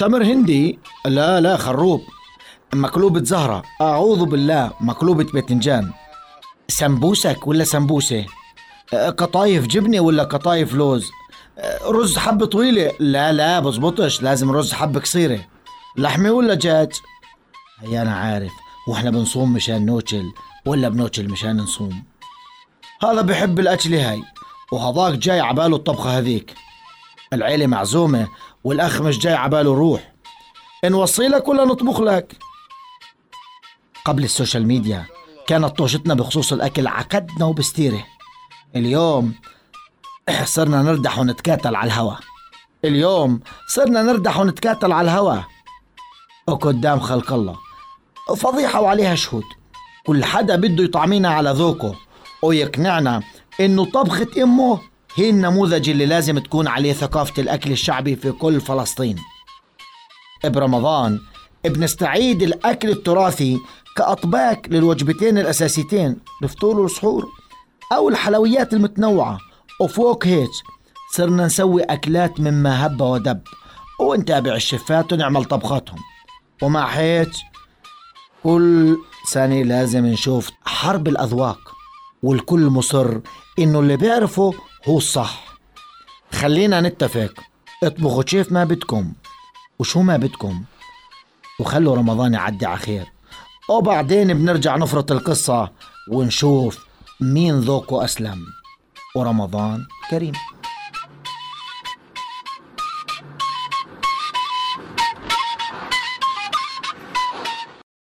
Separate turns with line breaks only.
تمر هندي؟ لا لا خروب. مقلوبة زهرة. أعوذ بالله مقلوبة باذنجان. سمبوسك ولا سمبوسة؟ أه، قطايف جبنة ولا قطايف لوز؟ أه، رز حبة طويلة؟ لا لا بزبطش. لازم رز حبة قصيرة. لحمة ولا دجاج هي أنا عارف. وإحنا بنصوم مشان نوكل ولا بنوكل مشان نصوم؟ هذا بحب الأكلة هاي. وهذاك جاي عباله الطبخة هذيك. العيلة معزومة والأخ مش جاي عباله روح. نوصي لك ولا نطبخ لك. قبل السوشيال ميديا كانت طوشتنا بخصوص الأكل عقدنا وبستيرة. اليوم صرنا نردح ونتكاتل على الهوا. اليوم صرنا نردح ونتكاتل على الهوا. وقدام خلق الله. فضيحة وعليها شهود. كل حدا بده يطعمينا على ذوقه. ويقنعنا إنه طبخة أمه هي النموذج اللي لازم تكون عليه ثقافة الأكل الشعبي في كل فلسطين. برمضان بنستعيد الأكل التراثي كأطباق للوجبتين الأساسيتين الفطور والسحور أو الحلويات المتنوعة وفوق هيك صرنا نسوي أكلات مما هب ودب ونتابع الشفات ونعمل طبخاتهم. ومع هيك كل سنة لازم نشوف حرب الأذواق والكل مصر إنه اللي بيعرفه هو الصح. خلينا نتفق. اطبخوا كيف ما بدكم. وشو ما بدكم. وخلوا رمضان يعدي على خير. وبعدين بنرجع نفرط القصة ونشوف مين ذوقه أسلم. ورمضان كريم.